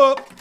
up.